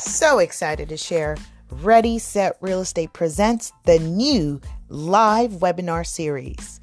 So excited to share Ready Set Real Estate presents the new live webinar series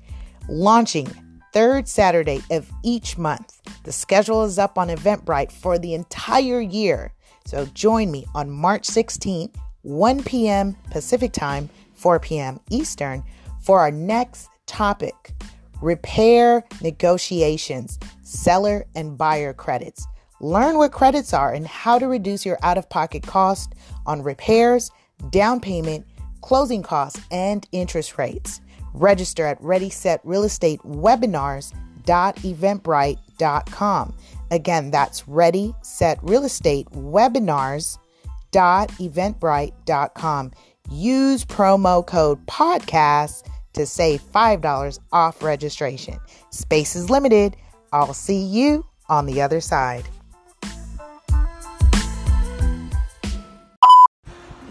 launching third Saturday of each month. The schedule is up on Eventbrite for the entire year. So join me on March 16th, 1 p.m. Pacific Time, 4 p.m. Eastern for our next topic repair negotiations, seller and buyer credits. Learn what credits are and how to reduce your out of pocket cost on repairs, down payment, closing costs, and interest rates. Register at Ready Set Real Estate Webinars.eventbrite.com. Again, that's Ready Set Real Estate Webinars.eventbrite.com. Use promo code podcast to save $5 off registration. Space is limited. I'll see you on the other side.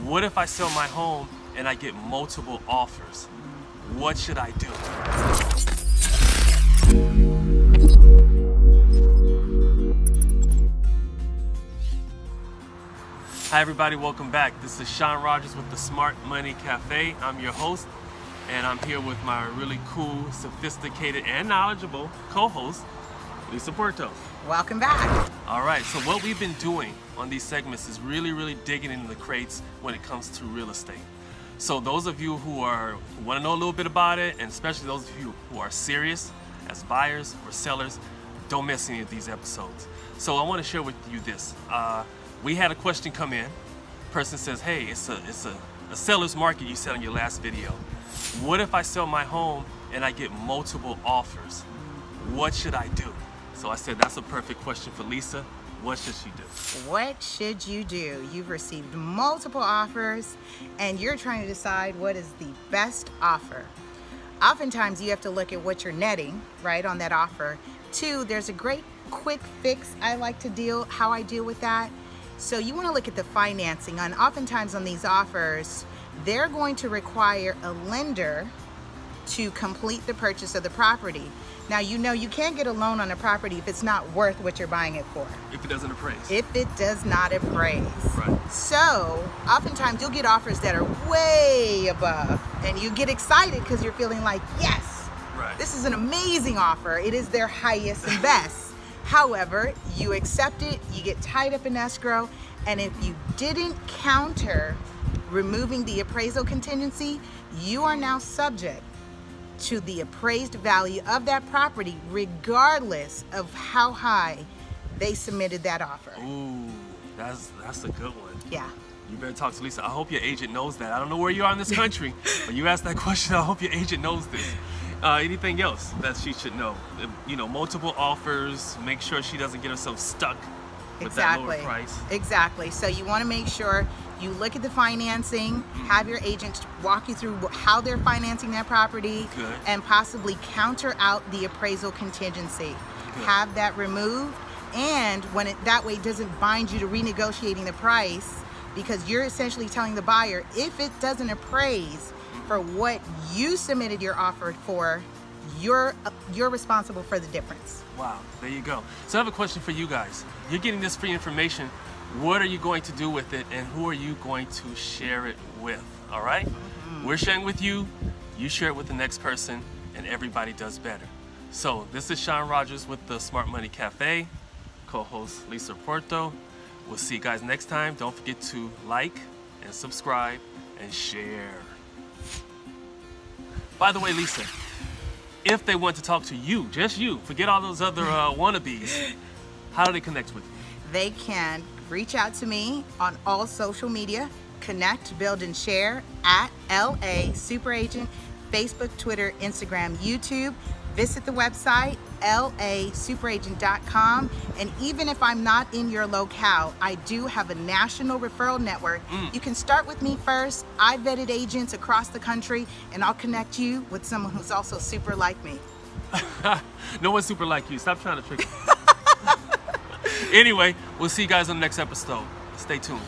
What if I sell my home and I get multiple offers? What should I do? Hi, everybody, welcome back. This is Sean Rogers with the Smart Money Cafe. I'm your host, and I'm here with my really cool, sophisticated, and knowledgeable co host, Lisa Puerto. Welcome back. All right, so what we've been doing on these segments is really, really digging into the crates when it comes to real estate. So those of you who are who want to know a little bit about it, and especially those of you who are serious as buyers or sellers, don't miss any of these episodes. So I want to share with you this. Uh, we had a question come in. Person says, "Hey, it's a it's a, a seller's market you said on your last video. What if I sell my home and I get multiple offers? What should I do?" So I said, "That's a perfect question for Lisa. What should she do?" What should you do? You've received multiple offers and you're trying to decide what is the best offer. Oftentimes, you have to look at what you're netting, right, on that offer. Two, there's a great quick fix I like to deal, how I deal with that. So, you want to look at the financing. And oftentimes, on these offers, they're going to require a lender to complete the purchase of the property. Now, you know you can't get a loan on a property if it's not worth what you're buying it for. If it doesn't appraise. If it does not appraise. Right. So, oftentimes you'll get offers that are way above, and you get excited because you're feeling like, yes, Right. this is an amazing offer. It is their highest and best. However, you accept it, you get tied up in escrow, and if you didn't counter removing the appraisal contingency, you are now subject to the appraised value of that property, regardless of how high they submitted that offer. Ooh, that's that's a good one. Yeah. You better talk to Lisa. I hope your agent knows that. I don't know where you are in this country, but you asked that question. I hope your agent knows this. Uh, anything else that she should know? You know, multiple offers. Make sure she doesn't get herself stuck with that lower Exactly. Exactly. So you want to make sure you look at the financing, mm-hmm. have your agent walk you through how they're financing that property, Good. and possibly counter out the appraisal contingency. Good. Have that removed, and when it that way it doesn't bind you to renegotiating the price because you're essentially telling the buyer if it doesn't appraise mm-hmm. for what you submitted your offer for, you're uh, you're responsible for the difference. Wow, there you go. So I have a question for you guys. You're getting this free information. What are you going to do with it, and who are you going to share it with? All right? We're sharing with you. You share it with the next person, and everybody does better. So this is Sean Rogers with the Smart Money Cafe, co-host Lisa Porto. We'll see you guys next time. Don't forget to like and subscribe and share. By the way, Lisa, if they want to talk to you, just you, forget all those other uh, wannabes, how do they connect with you? they can reach out to me on all social media connect build and share at la super agent facebook twitter instagram youtube visit the website lasuperagent.com and even if i'm not in your locale i do have a national referral network mm. you can start with me first i vetted agents across the country and i'll connect you with someone who's also super like me no one's super like you. Stop trying to trick me. anyway, we'll see you guys on the next episode. Stay tuned.